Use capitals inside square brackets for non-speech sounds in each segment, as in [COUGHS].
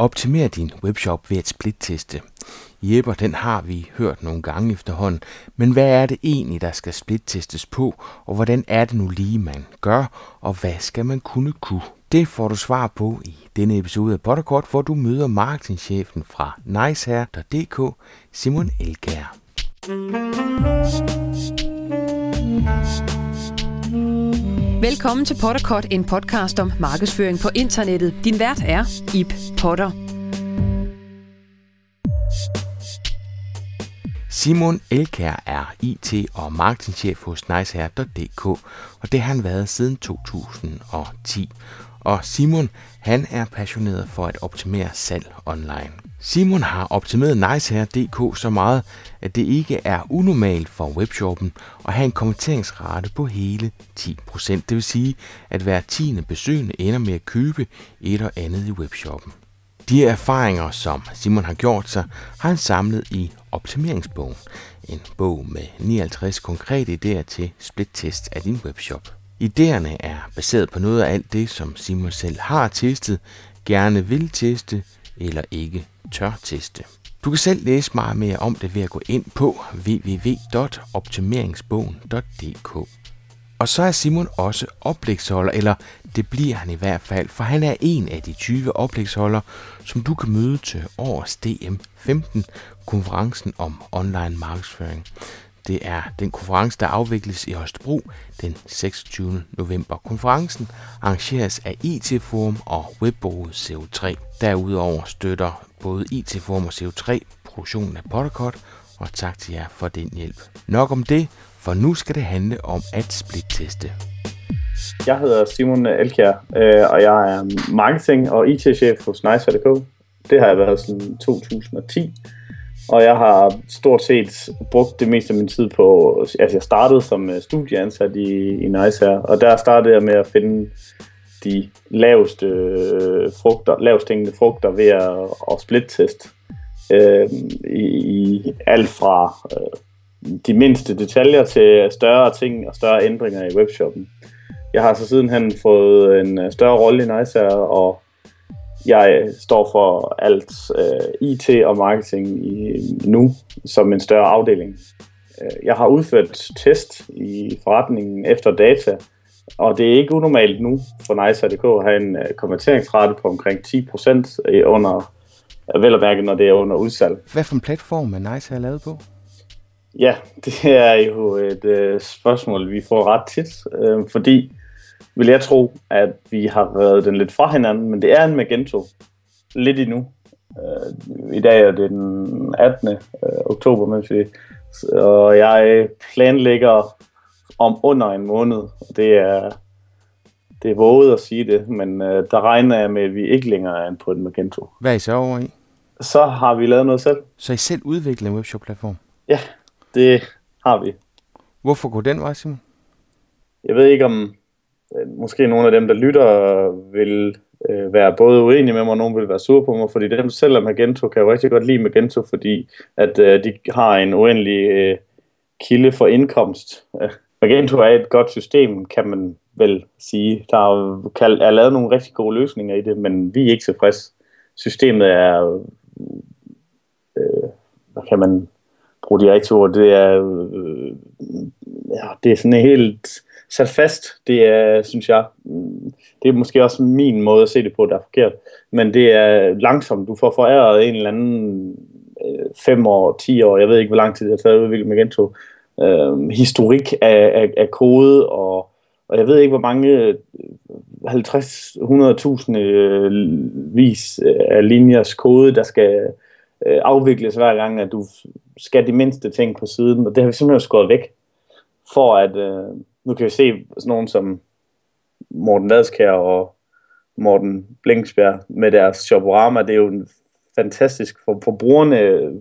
Optimer din webshop ved at splitteste. Jepper, den har vi hørt nogle gange efterhånden, men hvad er det egentlig, der skal splittestes på, og hvordan er det nu lige, man gør, og hvad skal man kunne kunne? Det får du svar på i denne episode af Potterkort, hvor du møder marketingchefen fra nicehair.dk, Simon Elkær. Velkommen til Potterkort, en podcast om markedsføring på internettet. Din vært er Ip Potter. Simon Elkær er IT- og marketingchef hos nicehair.dk, og det har han været siden 2010. Og Simon, han er passioneret for at optimere salg online. Simon har optimeret nicehair.dk så meget, at det ikke er unormalt for webshoppen at have en kommenteringsrate på hele 10%. Det vil sige, at hver tiende besøgende ender med at købe et eller andet i webshoppen. De erfaringer, som Simon har gjort sig, har han samlet i Optimeringsbogen. En bog med 59 konkrete idéer til split-test af din webshop. Idéerne er baseret på noget af alt det, som Simon selv har testet, gerne vil teste eller ikke tør teste. Du kan selv læse meget mere om det ved at gå ind på www.optimeringsbogen.dk. Og så er Simon også oplægsholder, eller det bliver han i hvert fald, for han er en af de 20 oplægsholdere, som du kan møde til årets DM15, konferencen om online markedsføring. Det er den konference, der afvikles i Holstebro den 26. november. Konferencen arrangeres af IT Forum og webbureauet CO3. Derudover støtter både IT Forum og CO3 produktionen af Potterkort, og tak til jer for den hjælp. Nok om det, for nu skal det handle om at splitteste. Jeg hedder Simon Elkjær, øh, og jeg er marketing- og IT-chef hos Nice.dk. Det har jeg været siden 2010 og jeg har stort set brugt det meste af min tid på, altså jeg startede som øh, studieansat i, i Nice her, og der startede jeg med at finde de laveste øh, frugter, lavest hængende frugter ved at, at splitteste øh, i, i alt fra øh, de mindste detaljer til større ting og større ændringer i webshoppen. Jeg har så sidenhen fået en øh, større rolle i Nice her, og jeg står for alt øh, IT og marketing i, nu som en større afdeling. Øh, jeg har udført test i forretningen efter data, og det er ikke unormalt nu for Nice.dk at have en øh, konverteringsrate på omkring 10% under, vel og mærke, når det er under udsalg. Hvad for en platform er Nice har lavet på? Ja, [LAUGHS] det er jo et øh, spørgsmål, vi får ret tit, øh, fordi vil jeg tro, at vi har reddet den lidt fra hinanden, men det er en Magento. Lidt endnu. Uh, I dag er det den 18. Uh, øh, oktober, mens vi, og jeg planlægger om under en måned. Det er, det er våget at sige det, men uh, der regner jeg med, at vi ikke længere er på en Magento. Hvad er I så over i? Så har vi lavet noget selv. Så I selv udvikler en webshop-platform? Ja, det har vi. Hvorfor går den vej, Simon? Jeg ved ikke, om Øh, Øh, måske nogle af dem, der lytter, vil øh, være både uenige med mig, og nogen vil være sure på mig, fordi dem, der sælger Magento, kan jo rigtig godt lide Magento, fordi at øh, de har en uendelig øh, kilde for indkomst. Øh, Magento er et godt system, kan man vel sige. Der er, kan, er lavet nogle rigtig gode løsninger i det, men vi er ikke tilfredse. Systemet er, øh, hvad kan man bruge de rigtige ord, det er, øh, ja, det er sådan helt sat fast. Det er, synes jeg, mm, det er måske også min måde at se det på, der er forkert. Men det er langsomt. Du får foræret en eller anden øh, fem år, ti år, jeg ved ikke, hvor lang tid det har taget at udvikle Magento, øh, historik af, af, af kode, og, og jeg ved ikke, hvor mange øh, 50 100.000 øh, vis øh, af linjers kode, der skal øh, afvikles hver gang, at du skal de mindste ting på siden, og det har vi simpelthen skåret væk, for at, øh, nu kan vi se sådan nogen som Morten Vadskær og Morten Blinksberg med deres Shoporama. Det er jo en fantastisk for, forbrugerne øh,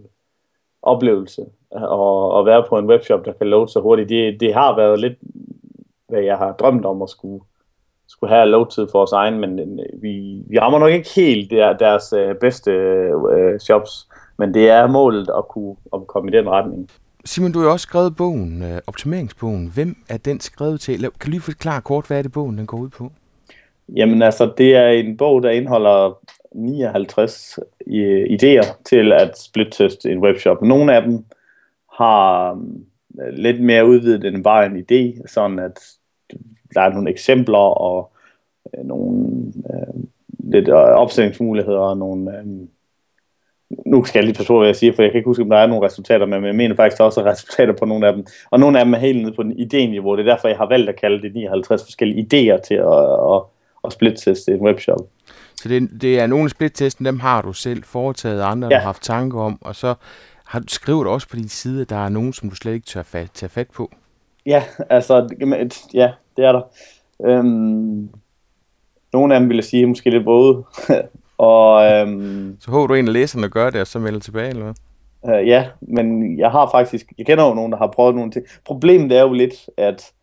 oplevelse at, at være på en webshop, der kan load så hurtigt. Det, det har været lidt, hvad jeg har drømt om at skulle, skulle have load-tid for os egen, men øh, vi, vi rammer nok ikke helt der, deres øh, bedste øh, shops, men det er målet at kunne at komme i den retning. Simon, du har også skrevet bogen, øh, Optimeringsbogen. Hvem er den skrevet til? Kan du lige forklare kort, hvad er det bogen den går ud på? Jamen altså, det er en bog, der indeholder 59 øh, idéer til at splitteste en webshop. Nogle af dem har øh, lidt mere udvidet end bare en idé, sådan at der er nogle eksempler og øh, nogle øh, lidt øh, opstillingsmuligheder og nogle øh, nu skal jeg lige passe hvad jeg siger, for jeg kan ikke huske, om der er nogle resultater, men jeg mener faktisk, også resultater på nogle af dem. Og nogle af dem er helt nede på den idéniveau. Det er derfor, jeg har valgt at kalde det 59 forskellige idéer til at, at, at splitteste en webshop. Så det, det er nogle af splittesten, dem har du selv foretaget, andre ja. har haft tanker om, og så har du skrevet også på din side, at der er nogen, som du slet ikke tør fat, tage fat på. Ja, altså, ja, det er der. Øhm, nogle af dem vil jeg sige, måske lidt både. [LAUGHS] og, øhm, så håber du en af læserne gør det, og så melder tilbage, eller hvad? Øh, ja, men jeg har faktisk, jeg kender jo nogen, der har prøvet nogle ting. Problemet er jo lidt, at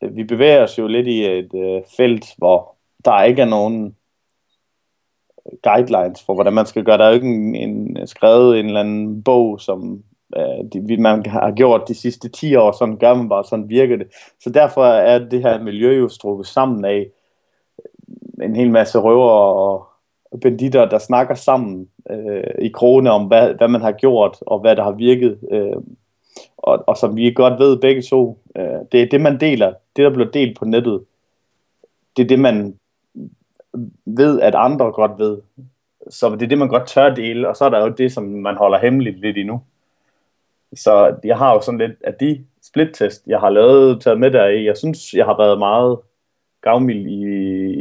vi bevæger os jo lidt i et øh, felt, hvor der ikke er nogen guidelines for, hvordan man skal gøre. Der er jo ikke en, en skrevet en eller anden bog, som øh, de, man har gjort de sidste 10 år, sådan gør man bare, sådan virker det. Så derfor er det her miljø jo strukket sammen af en hel masse røver og, og banditter, der snakker sammen øh, i krone om, hvad, hvad man har gjort, og hvad der har virket. Øh, og, og som vi godt ved begge to, øh, det er det, man deler. Det, der bliver delt på nettet, det er det, man ved, at andre godt ved. Så det er det, man godt tør dele, og så er der jo det, som man holder hemmeligt lidt endnu. Så jeg har jo sådan lidt, at de splittest, jeg har lavet, taget med der i, jeg synes, jeg har været meget gavmild i,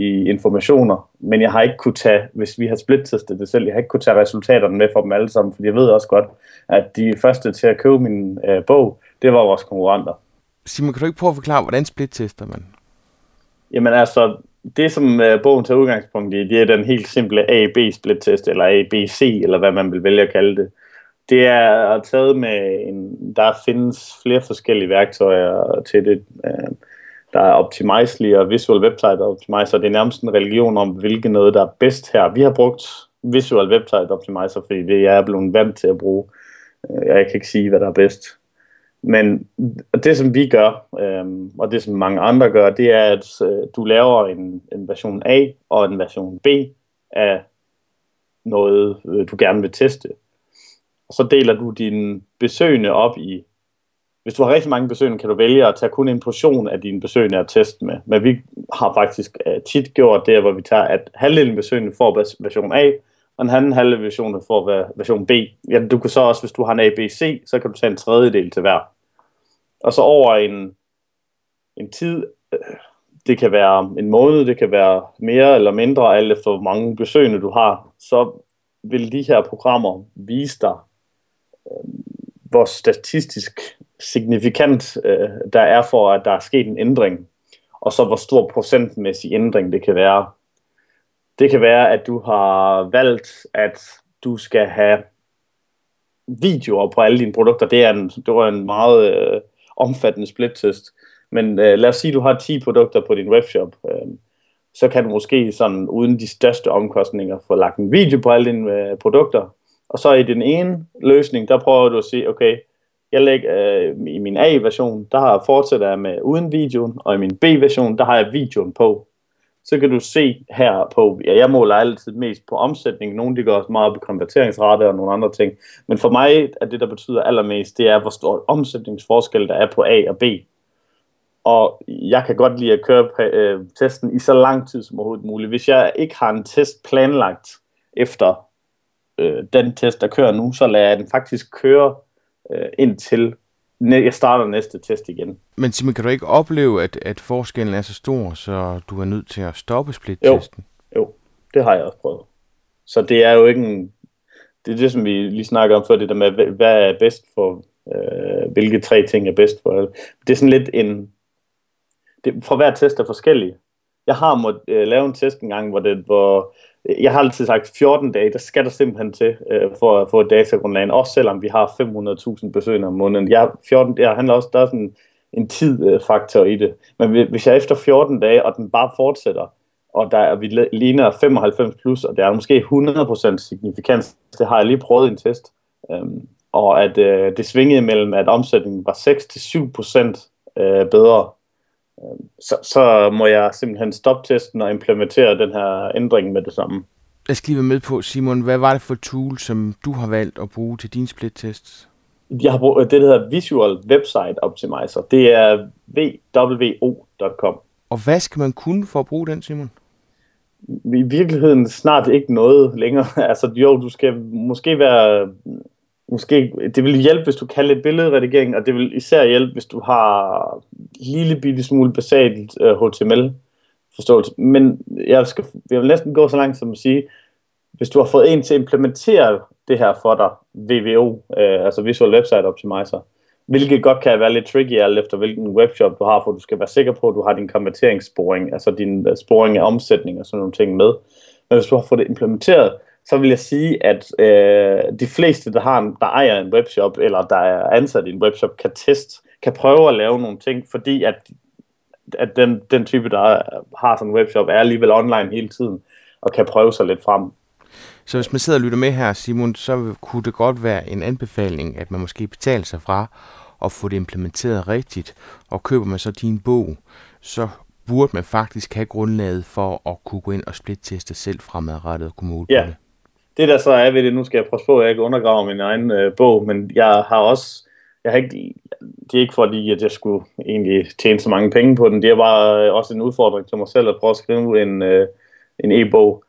i informationer, men jeg har ikke kunne tage, hvis vi har splittestet det selv, jeg har ikke kunne tage resultaterne med for dem alle sammen, for jeg ved også godt, at de første til at købe min øh, bog, det var vores konkurrenter. Simon, kan du ikke prøve at forklare, hvordan splittester man? Jamen altså, det som uh, bogen tager udgangspunkt i, det er den helt simple A-B-split-test, eller A-B-C, eller hvad man vil vælge at kalde det. Det er taget med en, der findes flere forskellige værktøjer til det. Uh, der er Optimizely og Visual Website Optimizer. Det er nærmest en religion om, hvilket noget, der er bedst her. Vi har brugt Visual Website Optimizer, fordi det jeg er blevet vant til at bruge. Øh, jeg kan ikke sige, hvad der er bedst. Men det, som vi gør, øh, og det, som mange andre gør, det er, at øh, du laver en, en version A og en version B af noget, øh, du gerne vil teste. Og så deler du dine besøgende op i, hvis du har rigtig mange besøgende, kan du vælge at tage kun en portion af dine besøgende at teste med. Men vi har faktisk uh, tit gjort det, hvor vi tager, at halvdelen besøgende får version A, og en anden halvdel version får version B. Ja, du kan så også, hvis du har en A, B, C, så kan du tage en tredjedel til hver. Og så over en, en tid, øh, det kan være en måned, det kan være mere eller mindre, alt efter hvor mange besøgende du har, så vil de her programmer vise dig, øh, hvor statistisk signifikant øh, der er for, at der er sket en ændring, og så hvor stor procentmæssig ændring det kan være. Det kan være, at du har valgt, at du skal have videoer på alle dine produkter. Det, er en, det var en meget øh, omfattende split-test. Men øh, lad os sige, at du har 10 produkter på din webshop. Øh, så kan du måske sådan uden de største omkostninger få lagt en video på alle dine øh, produkter. Og så i den ene løsning, der prøver du at sige, okay, jeg lægger øh, i min A-version, der har fortsætter jeg med uden videoen, og i min B-version, der har jeg videoen på. Så kan du se her på, ja, jeg måler altid mest på omsætning, nogle de gør også meget på konverteringsrate og nogle andre ting. Men for mig er det, der betyder allermest, det er, hvor stor omsætningsforskel der er på A og B. Og jeg kan godt lide at køre øh, testen i så lang tid som overhovedet muligt. Hvis jeg ikke har en test planlagt efter øh, den test, der kører nu, så lader jeg den faktisk køre øh, indtil jeg starter næste test igen. Men Simon, kan du ikke opleve, at, at forskellen er så stor, så du er nødt til at stoppe split-testen? Jo, jo, det har jeg også prøvet. Så det er jo ikke en... Det er det, som vi lige snakker om før, det der med, hvad er bedst for... Øh, hvilke tre ting er bedst for. Det er sådan lidt en... Det, for hver test er forskellig. Jeg har måttet øh, lave en test en gang, hvor, det, hvor jeg har altid sagt 14 dage, der skal der simpelthen til øh, for at få et datagrundlag, også selvom vi har 500.000 besøgende om måneden. Jeg, 14, jeg handler også, der er sådan en tidfaktor i det. Men hvis jeg efter 14 dage, og den bare fortsætter, og der er, vi ligner 95 plus, og der er måske 100% signifikans, det har jeg lige prøvet i en test, øhm, og at øh, det svingede mellem, at omsætningen var 6-7% øh, bedre, så, så må jeg simpelthen stoppe testen og implementere den her ændring med det samme. Jeg skal lige være med på, Simon, hvad var det for tool, som du har valgt at bruge til din split-tests? Jeg har brugt det, der hedder Visual Website Optimizer. Det er vwo.com. Og hvad skal man kunne for at bruge den, Simon? I virkeligheden snart ikke noget længere. [LAUGHS] altså jo, du skal måske være... Måske, det vil hjælpe, hvis du kan lidt billedredigering, og det vil især hjælpe, hvis du har lille bitte smule basalt uh, øh, HTML forståelse. Men jeg, skal, jeg vil næsten gå så langt som at sige, hvis du har fået en til at implementere det her for dig, VVO, øh, altså Visual Website Optimizer, hvilket godt kan være lidt tricky alt efter hvilken webshop du har, for du skal være sikker på, at du har din konverteringssporing, altså din uh, sporing af omsætning og sådan nogle ting med. Men hvis du har fået det implementeret, så vil jeg sige, at øh, de fleste, der, har en, der ejer en webshop, eller der er ansat i en webshop, kan teste, kan prøve at lave nogle ting, fordi at at den, den type, der har sådan en webshop, er alligevel online hele tiden, og kan prøve sig lidt frem. Så hvis man sidder og lytter med her, Simon, så kunne det godt være en anbefaling, at man måske betaler sig fra at få det implementeret rigtigt, og køber man så din bog, så burde man faktisk have grundlaget for at kunne gå ind og splitteste selv fremadrettet og kunne måle ja. på det. Det der så er ved det, nu skal jeg prøve på, at jeg ikke undergraver min egen øh, bog, men jeg har også jeg har ikke, det er ikke fordi, at jeg skulle egentlig tjene så mange penge på den. Det er bare øh, også en udfordring til mig selv at prøve at skrive en, øh, en e-bog.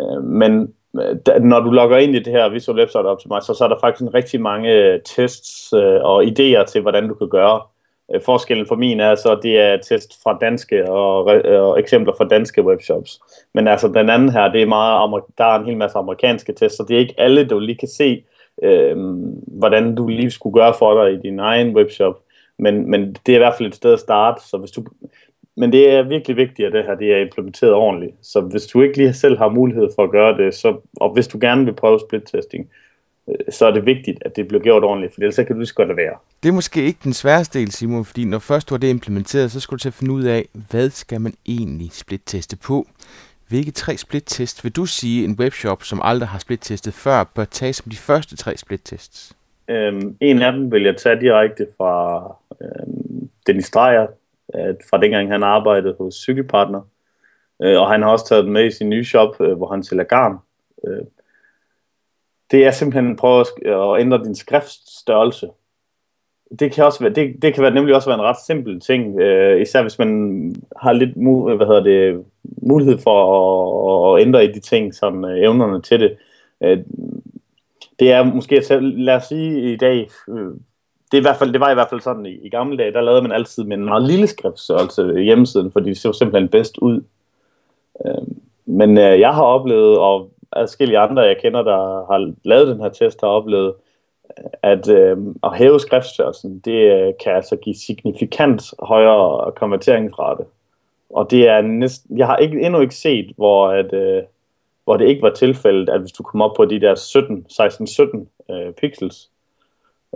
Øh, men øh, da, når du logger ind i det her Visual Website Optimizer, så, så er der faktisk en rigtig mange øh, tests øh, og idéer til, hvordan du kan gøre. Øh, forskellen for min er så, det er test fra danske og, øh, og eksempler fra danske webshops. Men altså den anden her, det er meget, der er en hel masse amerikanske tests, så det er ikke alle, du lige kan se, øh, hvordan du lige skulle gøre for dig i din egen webshop. Men, men det er i hvert fald et sted at starte, så hvis du, men det er virkelig vigtigt, at det her det er implementeret ordentligt. Så hvis du ikke lige selv har mulighed for at gøre det, så, og hvis du gerne vil prøve split-testing, øh, så er det vigtigt, at det bliver gjort ordentligt, for ellers kan du lige så godt lade være. Det er måske ikke den sværeste del, Simon, fordi når først du har det implementeret, så skal du til at finde ud af, hvad skal man egentlig split-teste på? Hvilke tre split-tests vil du sige, en webshop, som aldrig har split-testet før, bør tage som de første tre split-tests? Øhm, en af dem vil jeg tage direkte fra øhm, Dennis Dreyer, øh, fra dengang han arbejdede hos Cykelpartner. Øh, og han har også taget den med i sin nye shop, øh, hvor han sælger garn. Øh, det er simpelthen at prøve at ændre din skriftstørrelse det kan også være, det, det kan være, nemlig også være en ret simpel ting, øh, især hvis man har lidt mu, hvad hedder det, mulighed for at, at ændre i de ting, som øh, evnerne til det. Øh, det er måske, lad os sige i dag, øh, det, er i hvert fald, det var i hvert fald sådan i, i gamle dage, der lavede man altid med en meget lille skriftstørrelse hjemmesiden, fordi det så simpelthen bedst ud. Øh, men øh, jeg har oplevet, og adskillige andre, jeg kender, der har lavet den her test, har oplevet, at, øh, at hæve skriftstørrelsen, det øh, kan altså give signifikant højere konverteringsrate. Og det er næsten, jeg har ikke, endnu ikke set, hvor, at, øh, hvor det ikke var tilfældet, at hvis du kommer op på de der 17, 16-17 øh, pixels,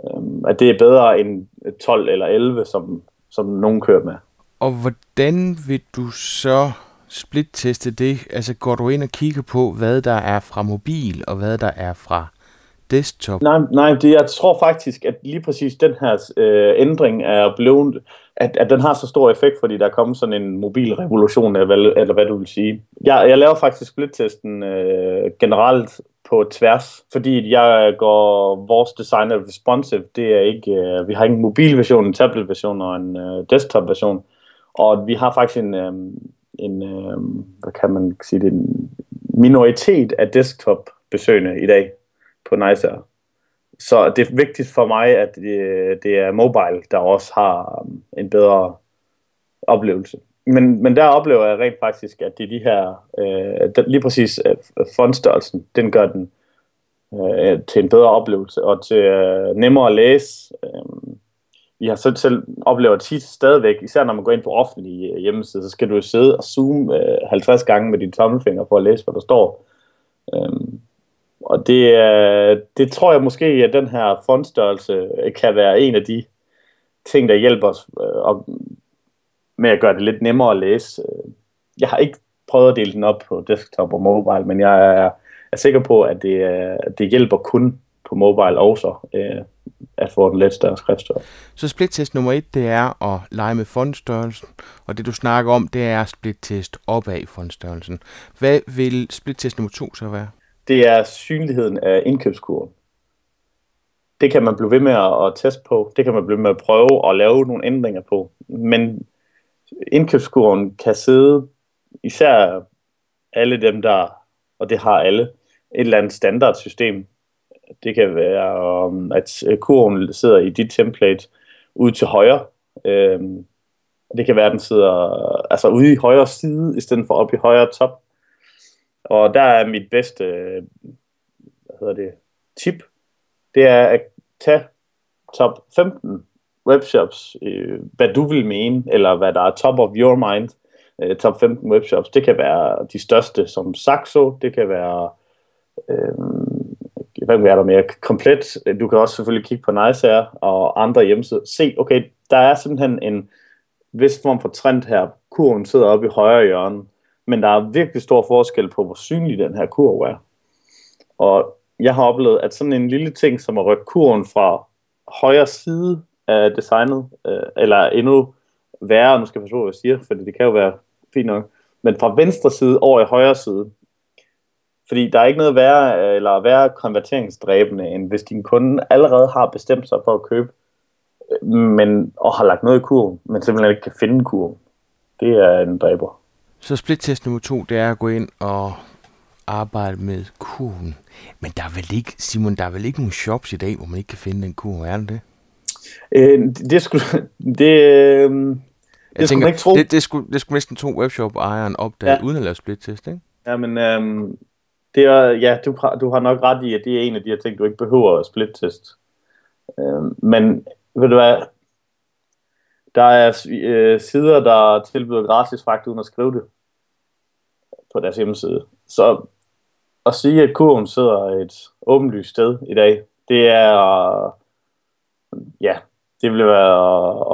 øh, at det er bedre end 12 eller 11, som, som nogen kører med. Og hvordan vil du så splitteste det? Altså går du ind og kigger på, hvad der er fra mobil, og hvad der er fra desktop? Nej, nej det, jeg tror faktisk, at lige præcis den her øh, ændring er blevet, at, at den har så stor effekt, fordi der er kommet sådan en mobil revolution, eller, eller hvad du vil sige. Jeg, jeg laver faktisk splittesten øh, generelt på tværs, fordi jeg går, vores design er responsive, det er ikke, øh, vi har ikke en mobilversion, en tablet-version og en øh, desktop-version, og vi har faktisk en, øh, en øh, hvad kan man sige, det, en minoritet af desktop-besøgende i dag på Nicer. Så det er vigtigt for mig, at det, det er mobile, der også har um, en bedre oplevelse. Men, men der oplever jeg rent faktisk, at det er de her, øh, den, lige præcis øh, fondstørrelsen, den gør den øh, til en bedre oplevelse, og til øh, nemmere at læse. Øh, vi har selv, selv oplevet tit stadigvæk, især når man går ind på offentlige øh, hjemmesider, så skal du jo sidde og zoome øh, 50 gange med dine tommelfinger for at læse, hvad der står. Øhm, og det, det tror jeg måske, at den her fondstørrelse øh, kan være en af de ting, der hjælper os øh, med at gøre det lidt nemmere at læse. Øh, jeg har ikke prøvet at dele den op på desktop og mobile, men jeg er, er sikker på, at det, det hjælper kun på mobile også. Øh, at få en lidt større skriftstørrelse. Så splittest nummer et, det er at lege med fondstørrelsen, og det du snakker om, det er splittest opad fondstørrelsen. Hvad vil splittest nummer to så være? Det er synligheden af indkøbskurven. Det kan man blive ved med at teste på. Det kan man blive ved med at prøve at lave nogle ændringer på. Men indkøbskurven kan sidde, især alle dem, der, og det har alle, et eller andet standardsystem. Det kan være, at øh, kurven sidder i dit template ud til højre. Øhm, det kan være, at den sidder altså ude i højre side, i stedet for op i højre top. Og der er mit bedste øh, hvad hedder det, tip, det er at tage top 15 webshops, øh, hvad du vil mene, eller hvad der er top of your mind, øh, top 15 webshops. Det kan være de største som Saxo, det kan være, øh, kan være der mere, komplet. Du kan også selvfølgelig kigge på Niceair og andre hjemmesider. Se, okay, der er simpelthen en vis form for trend her. Kurven sidder oppe i højre hjørne, men der er virkelig stor forskel på, hvor synlig den her kurv er. Og jeg har oplevet, at sådan en lille ting som at rykke kurven fra højre side af designet, øh, eller endnu værre, nu skal jeg forstå, hvad jeg siger, for det kan jo være fint nok, men fra venstre side over i højre side. Fordi der er ikke noget værre, eller værre konverteringsdræbende, end hvis din kunde allerede har bestemt sig for at købe, men, og har lagt noget i kurven, men simpelthen ikke kan finde kurven. Det er en dræber. Så splittest nummer to, det er at gå ind og arbejde med kurven. Men der er vel ikke, Simon, der er vel ikke nogen shops i dag, hvor man ikke kan finde den kurve, er det det? Øh, det skulle, [LAUGHS] det, øh, det jeg tænker, man ikke tro. Det, det, skulle, det skulle næsten to webshop-ejeren opdage, ja. uden at lave split-test, ikke? Ja, men øh, det er, ja, du, du har nok ret i, at det er en af de her ting, du ikke behøver at split-test. Øh, men ved du hvad, der er øh, sider, der tilbyder gratis fragt uden at skrive det på deres hjemmeside. Så at sige, at kurven sidder et åbenlyst sted i dag, det er, ja, det vil være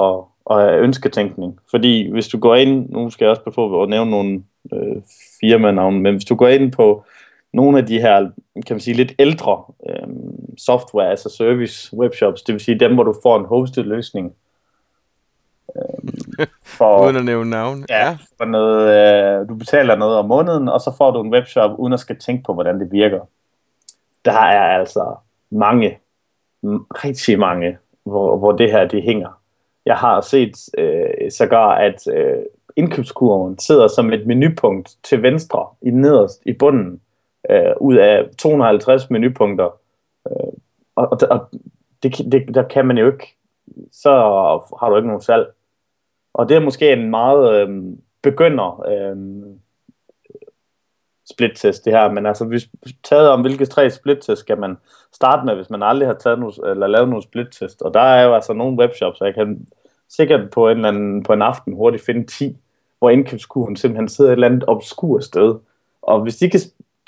at, at, at ønsketænkning. Fordi hvis du går ind, nu skal jeg også på at nævne nogle øh, firmanavne, men hvis du går ind på nogle af de her, kan man sige, lidt ældre øh, software, altså service webshops, det vil sige dem, hvor du får en hosted løsning, Øh, [LAUGHS] for, uden at nævne navn. Ja, for noget, øh, du betaler noget om måneden, og så får du en webshop, uden at skal tænke på, hvordan det virker. Der er altså mange, rigtig mange, hvor, hvor det her det hænger. Jeg har set øh, sågar, at øh, indkøbskurven sidder som et menupunkt til venstre i nederst i bunden øh, ud af 250 menupunkter. Øh, og og, og det, det, der kan man jo ikke så har du ikke nogen salg. Og det er måske en meget øh, begynder øh, split-test det her, men altså hvis taget om hvilke tre split-test skal man starte med, hvis man aldrig har taget nogle, eller lavet nogle split-test, og der er jo altså nogle webshops, jeg kan sikkert på en, eller anden, på en aften hurtigt finde 10, hvor indkøbskurven simpelthen sidder et eller andet obskur sted. Og hvis de kan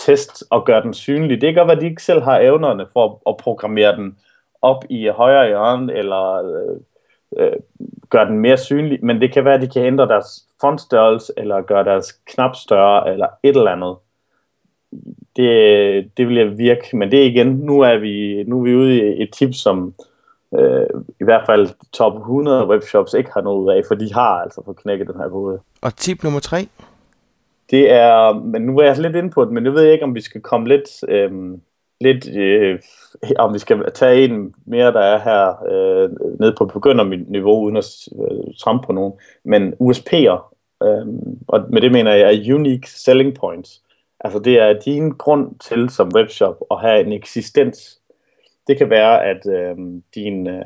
test og gøre den synlig, det kan godt være, at de ikke selv har evnerne for at programmere den op i højre hjørne, eller øh, øh, gøre den mere synlig, men det kan være, at de kan ændre deres fontstørrelse, eller gøre deres knap større, eller et eller andet. Det, det vil jeg virke, men det er igen, nu er vi, nu er vi ude i et tip, som øh, i hvert fald top 100 webshops ikke har noget ud af, for de har altså fået knækket den her kode. Og tip nummer 3? Det er, men nu er jeg lidt inde på det, men nu ved jeg ikke, om vi skal komme lidt... Øh, lidt, øh, om vi skal tage en mere, der er her øh, nede på begynderniveau, uden at øh, trampe på nogen, men USP'er, øh, og med det mener jeg er unique selling points. Altså det er din grund til som webshop at have en eksistens. Det kan være, at øh, din øh,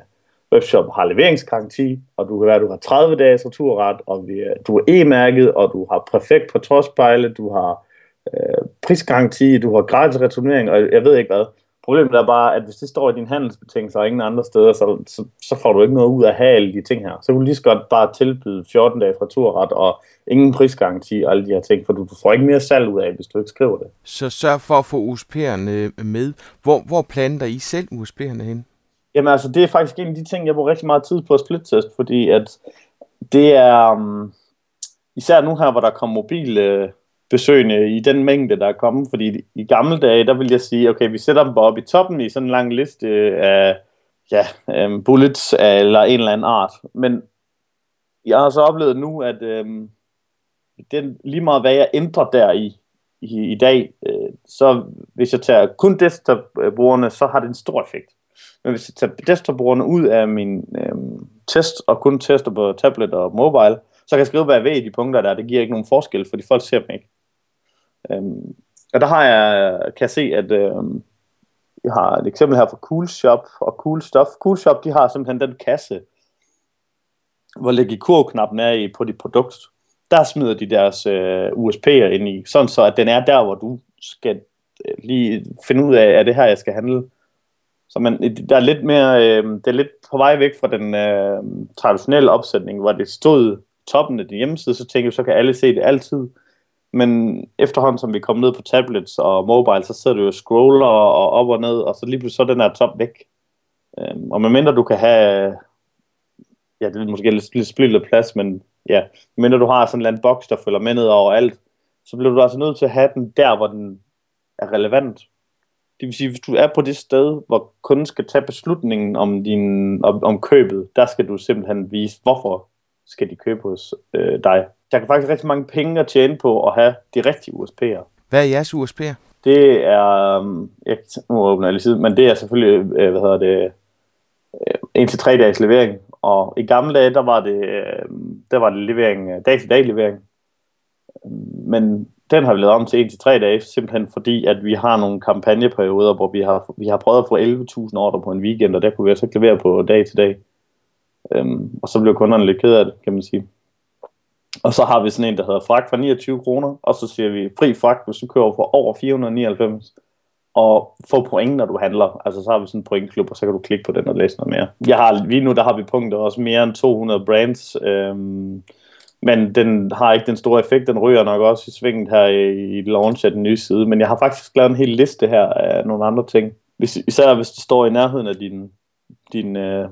webshop har leveringsgaranti, og du kan være, at du har 30 dages returret, og vi, du er e-mærket, og du har perfekt på Trustpilot, du har øh, prisgaranti, du har gratis returnering, og jeg ved ikke hvad. Problemet er bare, at hvis det står i din handelsbetingelser og ingen andre steder, så, så, så får du ikke noget ud af at have alle de ting her. Så kan du lige så godt bare tilbyde 14 dage returret og ingen prisgaranti og alle de her ting, for du, du får ikke mere salg ud af, hvis du ikke skriver det. Så sørg for at få USP'erne med. Hvor, hvor planter I selv USP'erne hen? Jamen altså, det er faktisk en af de ting, jeg bruger rigtig meget tid på at splittest, fordi at det er, um, især nu her, hvor der kommer mobil, øh, besøgende i den mængde, der er kommet. Fordi i gamle dage, der vil jeg sige, okay, vi sætter dem bare op i toppen i sådan en lang liste af ja, um, bullets eller en eller anden art. Men jeg har så oplevet nu, at um, den, lige meget hvad jeg ændrer der i, i, i dag, øh, så hvis jeg tager kun desktop-brugerne, så har det en stor effekt. Men hvis jeg tager desktop-brugerne ud af min øh, test, og kun tester på tablet og mobile, så kan jeg skrive, hvad jeg ved i de punkter der. Det giver ikke nogen forskel, fordi folk ser dem ikke. Øhm, og der har jeg, kan jeg se, at øhm, jeg har et eksempel her fra Cool Shop og Cool Stuff. Cool Shop, de har simpelthen den kasse, hvor Legikur-knappen er i på dit produkt. Der smider de deres øh, USP'er ind i, sådan så at den er der, hvor du skal øh, lige finde ud af, er det her, jeg skal handle. Så man, der er lidt mere, øh, det er lidt på vej væk fra den øh, traditionelle opsætning, hvor det stod toppen af din hjemmeside, så tænker jeg, så kan alle se det altid. Men efterhånden, som vi kommer ned på tablets og mobile, så sidder du jo scroller og op og ned, og så lige pludselig så er den her top væk. Øhm, og medmindre du kan have, ja, det er måske lidt, lidt splittet plads, men ja, medmindre du har sådan en eller anden boks, der følger med ned over alt, så bliver du altså nødt til at have den der, hvor den er relevant. Det vil sige, hvis du er på det sted, hvor kunden skal tage beslutningen om, din, om, om købet, der skal du simpelthen vise, hvorfor skal de købe hos øh, dig. Der kan faktisk rigtig mange penge at tjene på at have de rigtige USP'er. Hvad er jeres USP'er? Det er, um, jeg nu åbner jeg lige siden, men det er selvfølgelig, øh, hvad hedder det, øh, en til tre dages levering. Og i gamle dage, der var det, øh, der var det levering, dag til dag levering. Men den har vi lavet om til en til tre dage, simpelthen fordi, at vi har nogle kampagneperioder, hvor vi har, vi har prøvet at få 11.000 ordre på en weekend, og der kunne vi altså ikke levere på dag til dag. Øhm, og så blev kunderne lidt ked af det, kan man sige. Og så har vi sådan en, der hedder fragt for 29 kroner, og så siger vi fri fragt, hvis du kører for over 499, og få point, når du handler. Altså så har vi sådan en pointklub, og så kan du klikke på den og læse noget mere. Jeg har, lige nu der har vi punkter også mere end 200 brands, øhm, men den har ikke den store effekt. Den ryger nok også i svinget her i, i launch af den nye side. Men jeg har faktisk lavet en hel liste her af nogle andre ting. Hvis, især hvis det står i nærheden af din, din, øh,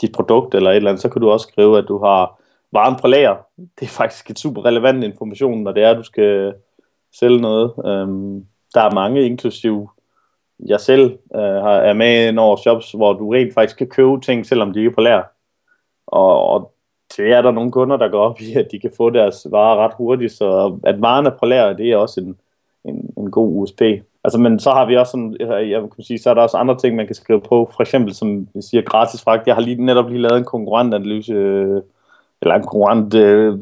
dit produkt eller et eller andet, så kan du også skrive, at du har varen på lager. Det er faktisk et super relevant information, når det er, at du skal sælge noget. Øhm, der er mange, inklusiv jeg selv, øh, er med over shops, hvor du rent faktisk kan købe ting, selvom de ikke er på lager. Og, og det er der nogle kunder, der går op i, at de kan få deres varer ret hurtigt, så at varen er på lager, det er også en, en, en god USP. Altså, men så har vi også sådan, jeg kan sige, så er der også andre ting, man kan skrive på. For eksempel, som jeg siger, gratis fragt. Jeg har lige, netop lige lavet en konkurrentanalyse, øh, eller en konkurrent, øh,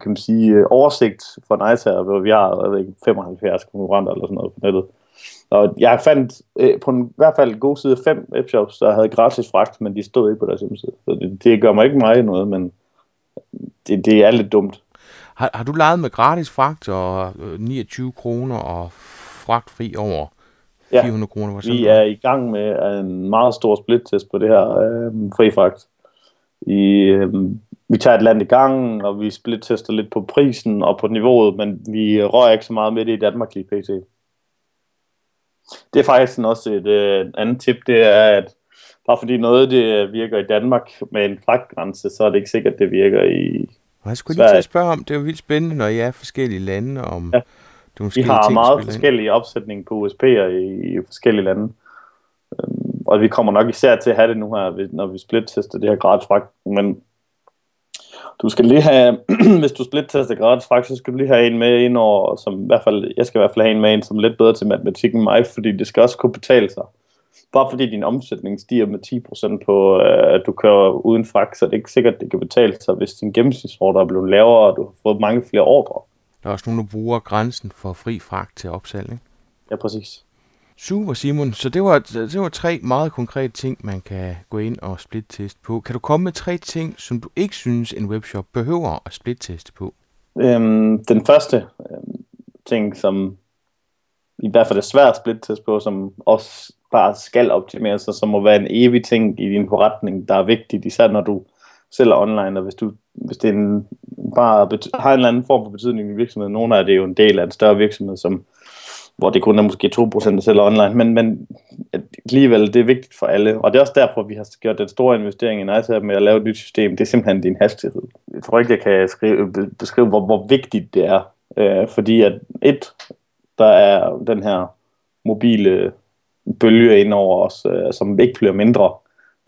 kan man sige, øh, oversigt for Nice her, hvor vi har jeg ved ikke, 75 konkurrenter eller sådan noget på nettet. Og jeg fandt øh, på en, i hvert fald en god side fem webshops, der havde gratis fragt, men de stod ikke på deres hjemmeside. Så det, det gør mig ikke meget noget, men det, det er lidt dumt. Har, har du lejet med gratis fragt og 29 øh, kroner og fragtfri over 400 ja, kroner? vi er i gang med en meget stor splittest på det her øh, fri fragt. I, øh, vi tager et land i gang, og vi splittester lidt på prisen og på niveauet, men vi rører ikke så meget med det i Danmark lige pt. Det er faktisk også et øh, andet tip, det er, at bare fordi noget det virker i Danmark med en fragtgrænse, så er det ikke sikkert, det virker i Jeg skulle lige til at spørge om, det er jo vildt spændende, når I er forskellige lande, om ja. du måske Vi har ting, meget forskellige opsætninger på USP'er i, i forskellige lande. Øhm, og vi kommer nok især til at have det nu her, når vi split-tester det her gratis fragt. Men du skal lige have, [CLEARS THROAT] hvis du split-tester gratis fragt, så skal du lige have en med ind over, som i hvert fald, jeg skal i hvert fald have en med ind, som er lidt bedre til matematik end mig, fordi det skal også kunne betale sig bare fordi din omsætning stiger med 10% på, øh, at du kører uden fragt, så er det ikke sikkert, at det kan betale sig, hvis din gennemsnitsordre er blevet lavere, og du har fået mange flere ordre. Der er også nogen, der bruger grænsen for fri fragt til opsalg, ikke? Ja, præcis. Super, Simon. Så det var, det var tre meget konkrete ting, man kan gå ind og split-teste på. Kan du komme med tre ting, som du ikke synes, en webshop behøver at split-teste på? Øhm, den første øhm, ting, som i hvert fald er svært at split-teste på, som også bare skal optimeres, sig, som må være en evig ting i din forretning, der er vigtigt, især når du sælger online, og hvis, du, hvis det en, bare har en eller anden form for betydning i virksomheden. Nogle af det er jo en del af en større virksomhed, som, hvor det kun er måske 2% der sælger online, men, men alligevel, det er vigtigt for alle. Og det er også derfor, vi har gjort den store investering i Nice med at lave et nyt system. Det er simpelthen din hastighed. Jeg tror ikke, jeg kan skrive, beskrive, hvor, hvor vigtigt det er. Øh, fordi at et, der er den her mobile bølge ind over os, øh, som ikke bliver mindre.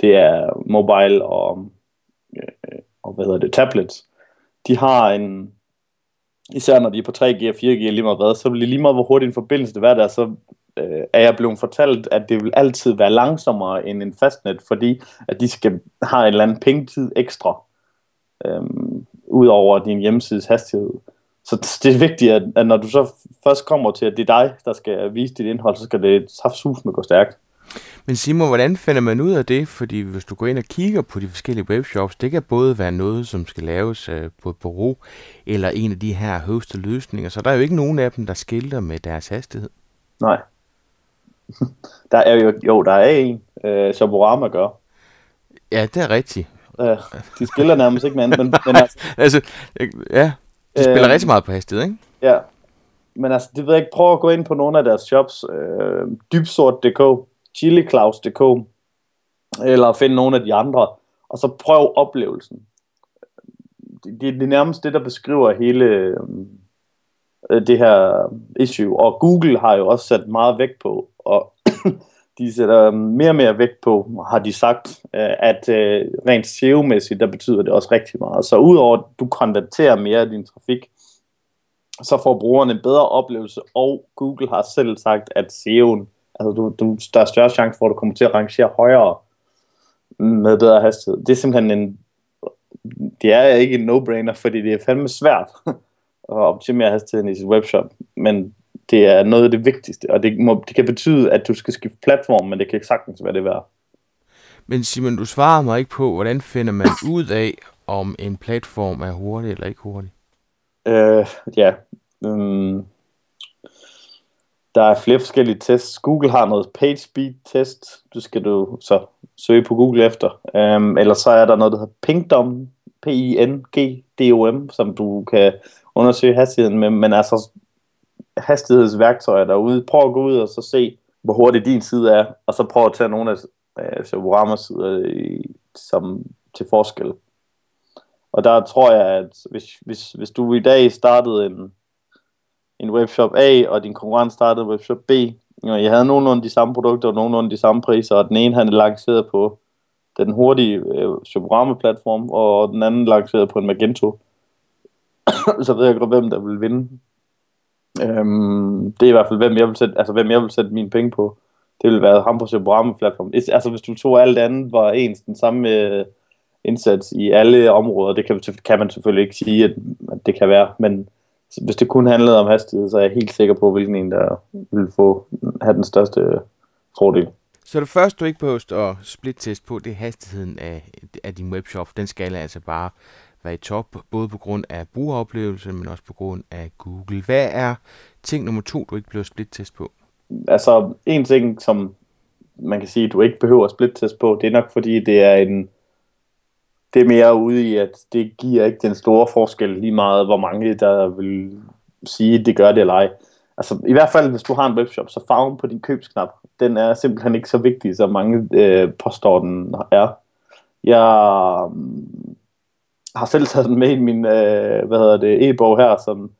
det er mobile og, øh, og hvad hedder det, tablets, de har en, især når de er på 3G og 4G lige meget hvad, så bliver lige meget, hvor hurtigt en forbindelse det er der, så øh, er jeg blevet fortalt, at det vil altid være langsommere end en fastnet, fordi at de skal have en eller anden pengetid ekstra, øh, ud over din hjemmesides hastighed. Så det er vigtigt, at, at når du så først kommer til, at det er dig, der skal vise dit indhold, så skal det saftsus med gå stærkt. Men Simon, hvordan finder man ud af det? Fordi hvis du går ind og kigger på de forskellige webshops, det kan både være noget, som skal laves øh, på et bureau, eller en af de her højeste løsninger. Så der er jo ikke nogen af dem, der skilter med deres hastighed. Nej. [LAUGHS] Der er jo, jo der er en, øh, Shoporama gør. Ja, det er rigtigt. Øh, de spiller nærmest ikke med andet, men, [LAUGHS] men altså, altså, ja, de spiller øh, rigtig meget på hastighed, ikke? Ja, men altså, det ved jeg ikke, prøv at gå ind på nogle af deres shops, øh, dybsort.dk, chiliklaus.dk, eller finde nogle af de andre, og så prøv oplevelsen. Det, det, det er nærmest det, der beskriver hele øh, det her issue, og Google har jo også sat meget vægt på, og de sætter mere og mere vægt på, har de sagt, øh, at øh, rent SEO-mæssigt, der betyder det også rigtig meget. Så udover at du konverterer mere af din trafik, så får brugerne en bedre oplevelse, og Google har selv sagt, at SEO'en, altså du, du, der er større chance for, at du kommer til at rangere højere med bedre hastighed. Det er simpelthen en, det er ikke en no-brainer, fordi det er fandme svært [LAUGHS] at optimere hastigheden i sit webshop, men det er noget af det vigtigste, og det, må, det kan betyde, at du skal skifte platform, men det kan ikke sagtens være det værd. Men Simon, du svarer mig ikke på, hvordan finder man ud af, om en platform er hurtig eller ikke hurtig? Øh, ja, um, der er flere forskellige tests. Google har noget page speed test, det skal du så søge på Google efter. Um, eller så er der noget, der hedder Pingdom, P-I-N-G-D-O-M, som du kan undersøge hastigheden med, men altså hastighedsværktøjer derude. Prøv at gå ud og så se, hvor hurtigt din side er, og så prøv at tage nogle af øh, Shaboramas sider i, som, til forskel. Og der tror jeg, at hvis, hvis, hvis du i dag startede en, en webshop A, og din konkurrent startede webshop B, og jeg havde nogenlunde de samme produkter og nogenlunde de samme priser, og den ene han lancerede på den hurtige øh, Shoporama-platform, og den anden lanceret på en Magento, [COUGHS] så ved jeg godt, hvem der vil vinde Øhm, det er i hvert fald, hvem jeg vil sætte, altså, hvem jeg vil sætte mine penge på. Det vil være ham på Sebrahme platform. Altså, hvis du tog alt andet, var ens den samme øh, indsats i alle områder, det kan, kan man selvfølgelig ikke sige, at, at det kan være, men hvis det kun handlede om hastighed, så er jeg helt sikker på, hvilken en, der vil få, have den største fordel. Så det første, du ikke behøver at split-test på, det er hastigheden af, af din webshop. Den skal altså bare være i top, både på grund af brugeroplevelsen, men også på grund af Google. Hvad er ting nummer to, du ikke behøver split-test på? Altså, en ting, som man kan sige, du ikke behøver split-test på, det er nok fordi, det er en det er mere ude i, at det giver ikke den store forskel lige meget, hvor mange der vil sige, at det gør det eller ej. Altså i hvert fald, hvis du har en webshop, så farven på din købsknap, den er simpelthen ikke så vigtig, som mange øh, påstår den er. Jeg har selv taget den med i min øh, hvad hedder det, e-bog her, som,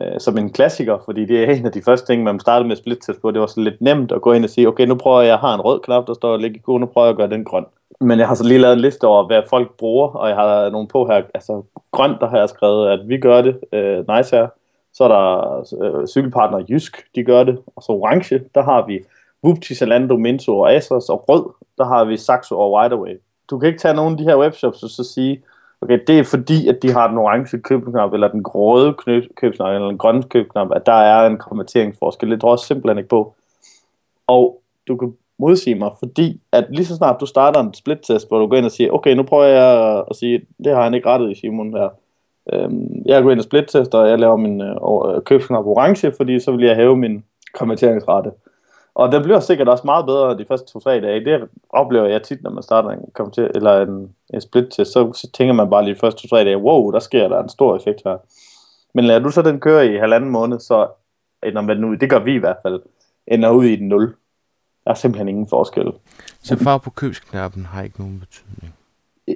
øh, som en klassiker, fordi det er en af de første ting, man startede med split test på. Det var så lidt nemt at gå ind og sige, okay, nu prøver jeg, jeg har en rød knap, der står og i i nu prøver jeg at gøre den grøn. Men jeg har så lige lavet en liste over, hvad folk bruger, og jeg har nogle på her. Altså grønt, der har jeg skrevet, at vi gør det. Øh, nice her. Så er der øh, cykelpartner Jysk, de gør det. Og så orange, der har vi Wupti, Zalando, Minto og Asos. Og rød, der har vi Saxo og Wideaway. Du kan ikke tage nogen af de her webshops og så sige, okay, det er fordi, at de har den orange købknap, eller den røde købknap, eller den grønne købknap, at der er en konverteringsforskel. Det tror jeg simpelthen ikke på. Og du kan modsige mig, fordi at lige så snart du starter en split-test, hvor du går ind og siger, okay, nu prøver jeg at sige, det har han ikke rettet i Simon her. Øhm, jeg går ind og split-tester, og jeg laver min øh, købsknap orange, fordi så vil jeg hæve min konverteringsrate. Og den bliver sikkert også meget bedre de første to-tre dage. Det oplever jeg tit, når man starter en, kommenter- eller en, en split-test, så, så tænker man bare lige de første to-tre dage, wow, der sker der en stor effekt her. Men lader du så den køre i halvanden måned, så ender man ud, det gør vi i hvert fald, ender ud i den 0. Der er simpelthen ingen forskel. Så farve på købsknappen har ikke nogen betydning?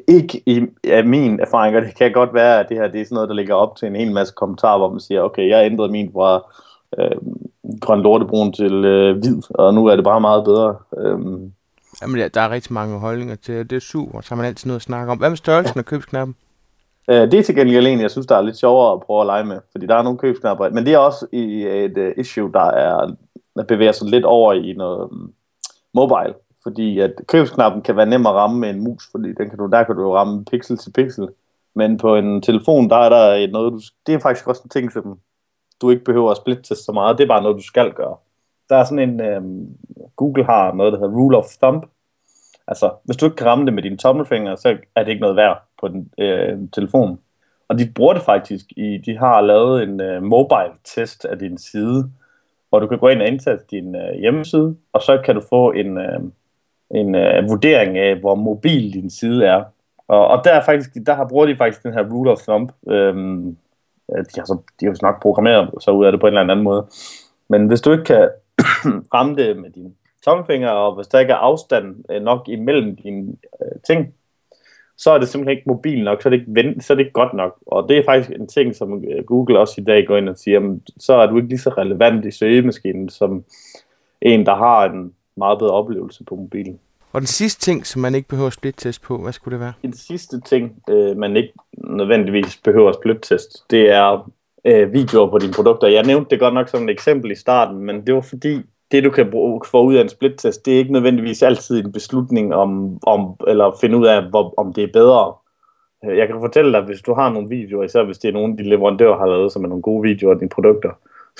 Ikke i af min erfaring, og det kan godt være, at det her det er sådan noget, der ligger op til en hel masse kommentarer, hvor man siger, okay, jeg ændrede min fra øh, grøn lortebrun til øh, hvid, og nu er det bare meget bedre. Øh, Jamen, ja, der er rigtig mange holdninger til, og det er super, så har man altid noget at snakke om. Hvad med størrelsen af købsknappen? Øh, det er til gengæld en, jeg synes, der er lidt sjovere at prøve at lege med, fordi der er nogle købsknapper, men det er også i et uh, issue, der er der bevæger sig lidt over i noget um, mobile, fordi at købsknappen kan være nem at ramme med en mus, fordi den kan du, der kan du ramme pixel til pixel, men på en telefon, der er der noget, du, det er faktisk også en ting, som du ikke behøver at splitte så meget, det er bare noget, du skal gøre. Der er sådan en, øh, Google har noget, der hedder rule of thumb, altså hvis du ikke kan ramme det med dine tommelfingre, så er det ikke noget værd på den øh, telefon. Og de bruger det faktisk i, de har lavet en øh, mobile test af din side, hvor du kan gå ind og indsætte din øh, hjemmeside, og så kan du få en, øh, en øh, vurdering af, hvor mobil din side er. Og, og der, er faktisk, der har bruger de faktisk den her rule of thumb. øh, Øh, de, har så, de har nok programmeret så ud af det på en eller anden måde. Men hvis du ikke kan [CLEARS THROAT] ramme det med dine tommelfinger, og hvis der ikke er afstand øh, nok imellem dine øh, ting, så er det simpelthen ikke mobil nok, så er det ikke, ven, så er det ikke godt nok. Og det er faktisk en ting, som øh, Google også i dag går ind og siger, så er du ikke lige så relevant i søgemaskinen, som en, der har en meget bedre oplevelse på mobilen. Og den sidste ting, som man ikke behøver split-test på, hvad skulle det være? Den sidste ting, øh, man ikke nødvendigvis behøver split-test, det er øh, videoer på dine produkter. Jeg nævnte det godt nok som et eksempel i starten, men det var fordi, det du kan bruge, få ud af en split-test, det er ikke nødvendigvis altid en beslutning om, om eller finde ud af, hvor, om det er bedre. Jeg kan fortælle dig, hvis du har nogle videoer, især hvis det er nogle, de leverandører har lavet, som er nogle gode videoer af dine produkter,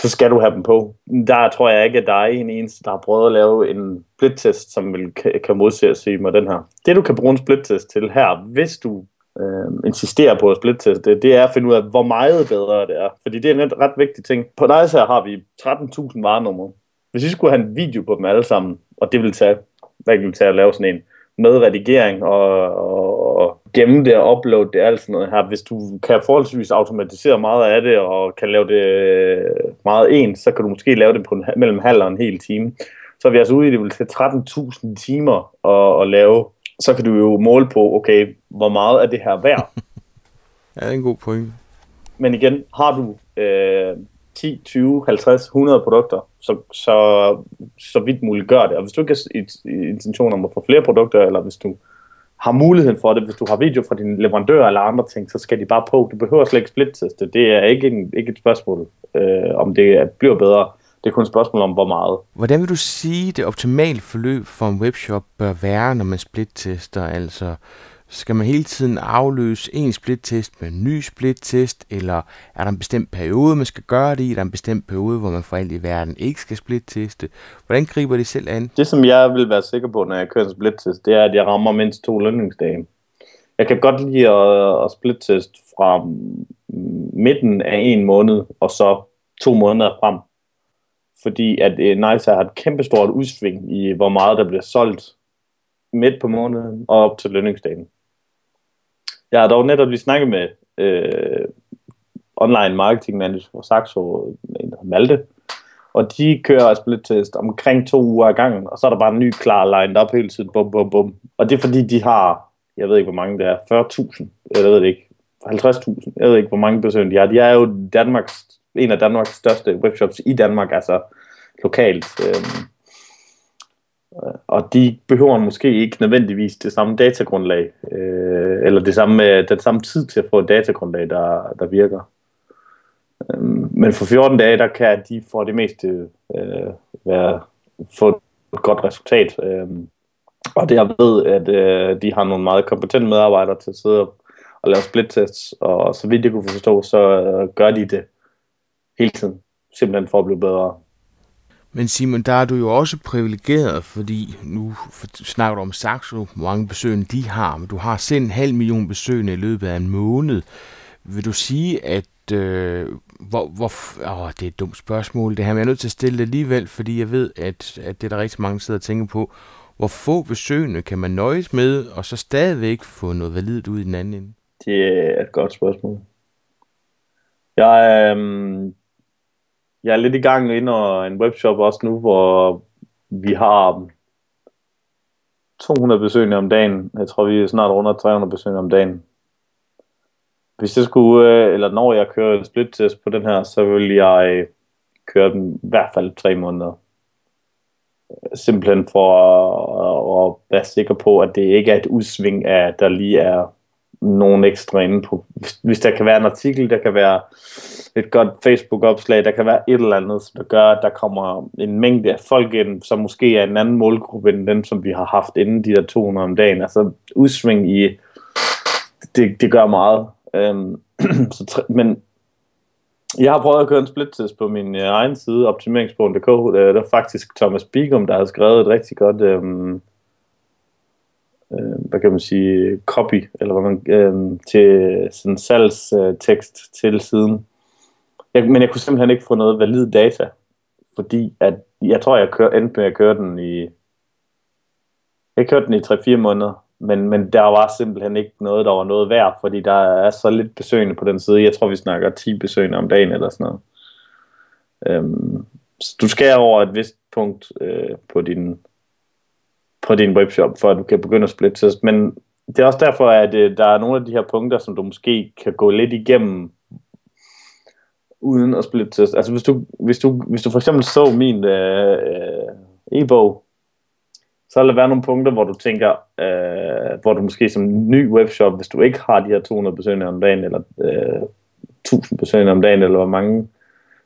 så skal du have dem på. Der tror jeg ikke, at der er en eneste, der har prøvet at lave en split-test, som vil, kan modsætte sig med den her. Det du kan bruge en split-test til her, hvis du øh, insisterer på at splitteste, det, det er at finde ud af, hvor meget bedre det er. Fordi det er en ret vigtig ting. På NICE så har vi 13.000 varenumre. Hvis vi skulle have en video på dem alle sammen, og det ville tage, hvad det ville tage at lave sådan en, med redigering og, og, og gemme det og uploade det, alt sådan noget her. Hvis du kan forholdsvis automatisere meget af det, og kan lave det øh, meget ens, så kan du måske lave det på en, mellem halv og en hel time. Så er vi altså ude i, det vil tage 13.000 timer at, at lave. Så kan du jo måle på, okay, hvor meget er det her værd? [LAUGHS] ja, det er en god point. Men igen, har du øh, 10, 20, 50, 100 produkter, så, så, så vidt muligt gør det. Og hvis du ikke har intention om at få flere produkter, eller hvis du har muligheden for det, hvis du har video fra din leverandør eller andre ting, så skal de bare på. Du behøver slet ikke splitteste. Det er ikke, en, ikke et spørgsmål, øh, om det bliver bedre. Det er kun et spørgsmål om, hvor meget. Hvordan vil du sige, det optimale forløb for en webshop bør være, når man split-tester? Altså, skal man hele tiden afløse en splittest med en ny splittest, eller er der en bestemt periode, man skal gøre det i? Er der en bestemt periode, hvor man for alt i verden ikke skal splitteste? Hvordan griber det selv an? Det, som jeg vil være sikker på, når jeg kører en splittest, det er, at jeg rammer mindst to lønningsdage. Jeg kan godt lide at, at splittest fra midten af en måned, og så to måneder frem. Fordi at øh, Nice har et kæmpestort udsving i, hvor meget der bliver solgt midt på måneden og op til lønningsdagen. Jeg har dog netop lige snakket med øh, online marketing manager for Saxo, Malte, og de kører altså split test omkring to uger ad gangen, og så er der bare en ny klar lined op hele tiden, bum, bum, bum. Og det er fordi, de har, jeg ved ikke, hvor mange det er, 40.000, eller jeg ved det ikke, 50.000, jeg ved ikke, hvor mange besøgende de har. De er jo Danmarks, en af Danmarks største webshops i Danmark, altså lokalt. Øh, og de behøver måske ikke nødvendigvis det samme datagrundlag, øh, eller det samme, øh, den samme tid til at få et datagrundlag, der, der virker. Øhm, men for 14 dage, der kan de for det meste øh, være, få et godt resultat. Øh, og det jeg ved, at øh, de har nogle meget kompetente medarbejdere til at sidde og lave split-tests, og så vidt jeg kunne forstå, så øh, gør de det hele tiden, simpelthen for at blive bedre. Men Simon, der er du jo også privilegeret, fordi nu snakker du om Saxo, hvor mange besøgende de har, men du har selv en halv million besøgende i løbet af en måned. Vil du sige, at øh, hvor, hvor, åh, det er et dumt spørgsmål det her, men jeg er nødt til at stille det alligevel, fordi jeg ved, at, at det er der rigtig mange, der sidder og tænker på. Hvor få besøgende kan man nøjes med, og så stadigvæk få noget validt ud i den anden ende? Det er et godt spørgsmål. Jeg, øh, jeg er lidt i gang ind og en webshop også nu, hvor vi har 200 besøgende om dagen. Jeg tror, vi er snart under 300 besøgende om dagen. Hvis jeg skulle, øh, eller når jeg kører en split test på den her, så vil jeg øh, køre den i hvert fald tre måneder. simpelthen for at, at være sikker på, at det ikke er et udsving af, at der lige er nogen ekstra inde på. Hvis, hvis der kan være en artikel, der kan være et godt Facebook-opslag, der kan være et eller andet, som der gør, at der kommer en mængde af folk ind, som måske er en anden målgruppe end den, som vi har haft inden de der 200 om dagen. Altså udsving i, det, det gør meget. Øhm, [CLEARS THROAT] så, men jeg har prøvet at køre en split-test på min øh, egen side, optimeringsbogen.dk. Øh, der er faktisk Thomas Bigum, der har skrevet et rigtig godt, øhm, øh, hvad kan man sige, copy, eller hvad man, øh, til sådan salgstekst øh, til siden. Jeg, men jeg kunne simpelthen ikke få noget valid data, fordi at, jeg tror, jeg kør, endte med at køre den i, jeg kørte den i 3-4 måneder, men, men der var simpelthen ikke noget, der var noget værd, fordi der er så lidt besøgende på den side. Jeg tror, vi snakker 10 besøgende om dagen eller sådan noget. Øhm, så du skal over et vist punkt øh, på din på din webshop, for at du kan begynde at splitte test. Men det er også derfor, at øh, der er nogle af de her punkter, som du måske kan gå lidt igennem, uden at splitte test. Altså hvis du, hvis du, hvis du for eksempel så min øh, øh e-bog, så vil der være nogle punkter, hvor du tænker, øh, hvor du måske som ny webshop, hvis du ikke har de her 200 besøgende om dagen, eller øh, 1000 besøgende om dagen, eller hvor mange,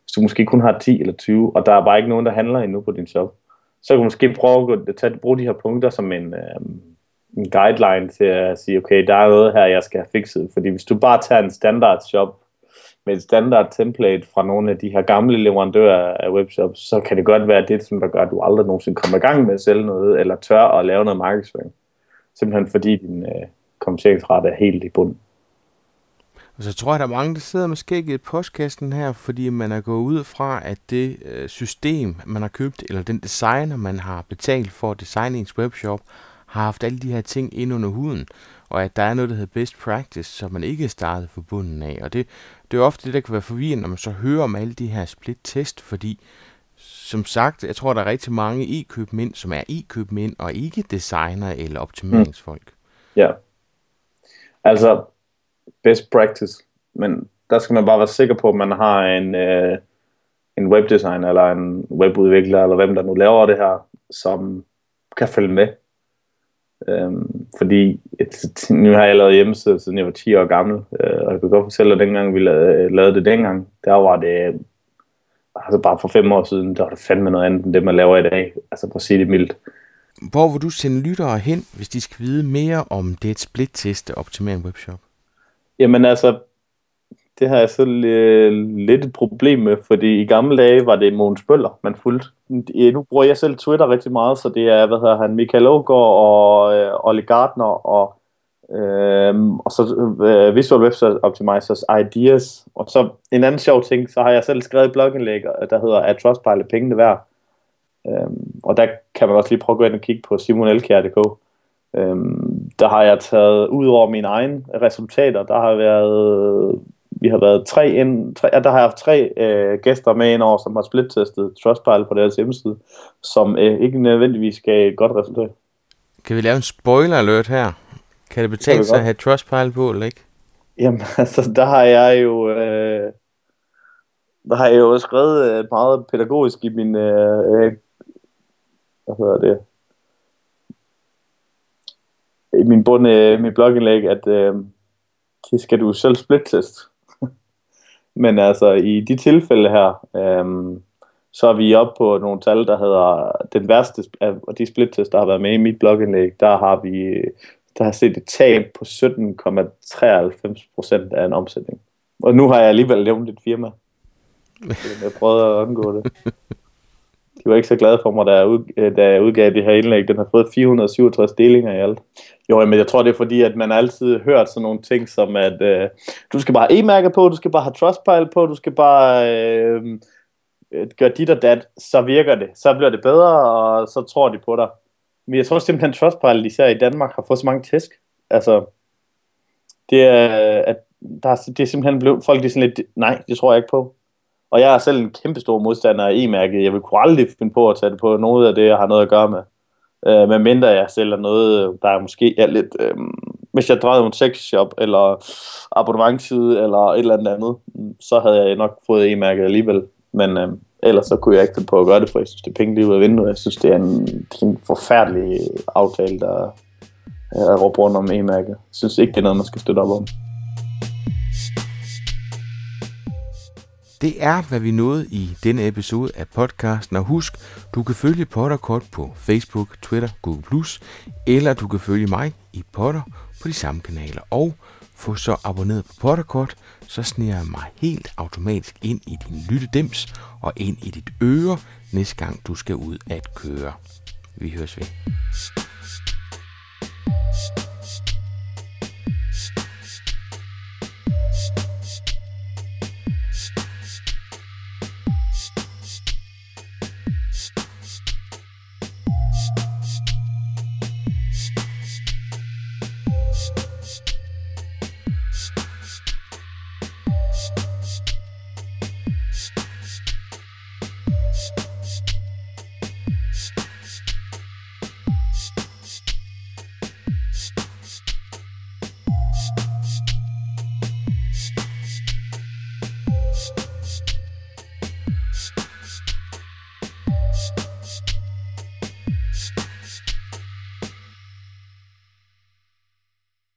hvis du måske kun har 10 eller 20, og der er bare ikke nogen, der handler endnu på din shop, så kan du måske prøve at tage, bruge de her punkter som en, øh, en guideline til at sige, okay, der er noget her, jeg skal have fikset. Fordi hvis du bare tager en standard shop med et standard template fra nogle af de her gamle leverandører af webshops, så kan det godt være det, som der gør, at du aldrig nogensinde kommer i gang med at sælge noget, eller tør at lave noget markedsføring. Simpelthen fordi din øh, kommenteringsrate er helt i bunden. Og så tror jeg, der er mange, der sidder med skægget i postkassen her, fordi man er gået ud fra, at det øh, system, man har købt, eller den designer, man har betalt for at designe ens webshop, har haft alle de her ting ind under huden, og at der er noget, der hedder best practice, som man ikke er startet fra bunden af. Og det, det er ofte det, der kan være forvirrende, når man så hører om alle de her split-test, fordi som sagt, jeg tror, der er rigtig mange e-købmænd, som er e-købmænd og ikke designer eller optimeringsfolk. Mm. Ja. Altså, best practice, men der skal man bare være sikker på, at man har en, øh, en webdesigner eller en webudvikler, eller hvem der nu laver det her, som kan følge med. Øhm, fordi et, nu har jeg lavet hjemmeside, siden jeg var 10 år gammel, øh, og jeg kan godt fortælle, at dengang vi lavede, lavede det dengang, der var det, altså bare for fem år siden, der var det fandme noget andet end det, man laver i dag, altså på at sige det mildt. Hvor vil du sende lyttere hen, hvis de skal vide mere om det split-teste optimering webshop? Jamen altså, det har jeg så lidt et problem med, fordi i gamle dage var det Mogens Bøller, man fulgte. Nu bruger jeg selv Twitter rigtig meget, så det er, hvad hedder han, Michael Ågaard og øh, Olle Gardner og, øh, og så øh, Visual Website Optimizers Ideas. Og så en anden sjov ting, så har jeg selv skrevet et blogindlæg, øh, der hedder at Trustpilot pengene værd? Øh, og der kan man også lige prøve at gå ind og kigge på simonelkjær.dk. Øhm, der har jeg taget ud over mine egne resultater, der har været vi har været tre ind, tre, ja, der har jeg haft tre øh, gæster med ind over, som har splittestet Trustpilot på deres hjemmeside, som øh, ikke nødvendigvis gav et godt resultat. Kan vi lave en spoiler alert her? Kan det betale sig at have Trustpilot på, eller ikke? Jamen, [LAUGHS] altså, der har jeg jo... Øh, der har jeg jo skrevet øh, meget pædagogisk i min... Øh, øh, hvad hedder det? Min bund, øh, min blogindlæg, at øh, skal du selv splittest. [LAUGHS] Men altså, i de tilfælde her, øhm, så er vi oppe på nogle tal, der hedder den værste af de splittest, der har været med i mit blogindlæg, der har vi der har set et tab på 17,93 procent af en omsætning. Og nu har jeg alligevel nævnt et firma. [LAUGHS] Jeg prøvede at undgå det. [LAUGHS] De var ikke så glade for mig, da jeg, ud, øh, da jeg udgav det her indlæg. Den har fået 467 delinger i alt. Jo, men jeg tror, det er fordi, at man altid hørt sådan nogle ting som, at øh, du skal bare e-mærke på, du skal bare have Trustpilot på, du skal bare øh, øh, gøre dit og dat, så virker det. Så bliver det bedre, og så tror de på dig. Men jeg tror simpelthen, at Trustpilot, især i Danmark, har fået så mange tæsk. Altså, det er, at der det er simpelthen blevet, folk de er sådan lidt, nej, det tror jeg ikke på. Og jeg er selv en kæmpe stor modstander af e-mærket. Jeg vil kunne aldrig finde på at tage det på noget af det, jeg har noget at gøre med. Øh, med mindre jeg sælger noget, der er måske er lidt... Øh, hvis jeg drejede en sexshop, eller abonnementsside, eller et eller andet andet, så havde jeg nok fået e-mærket alligevel. Men øh, ellers så kunne jeg ikke finde på at gøre det, for jeg synes, det er penge lige ud af vinduet. Jeg synes, det er en, en forfærdelig aftale, der øh, er rundt om e-mærket. Jeg synes ikke, det er noget, man skal støtte op om. Det er, hvad vi nåede i denne episode af podcasten. Og husk, du kan følge Potterkort på Facebook, Twitter, Google+, eller du kan følge mig i Potter på de samme kanaler. Og få så abonneret på Potterkort, så sniger jeg mig helt automatisk ind i din lyttedems og ind i dit øre, næste gang du skal ud at køre. Vi høres ved.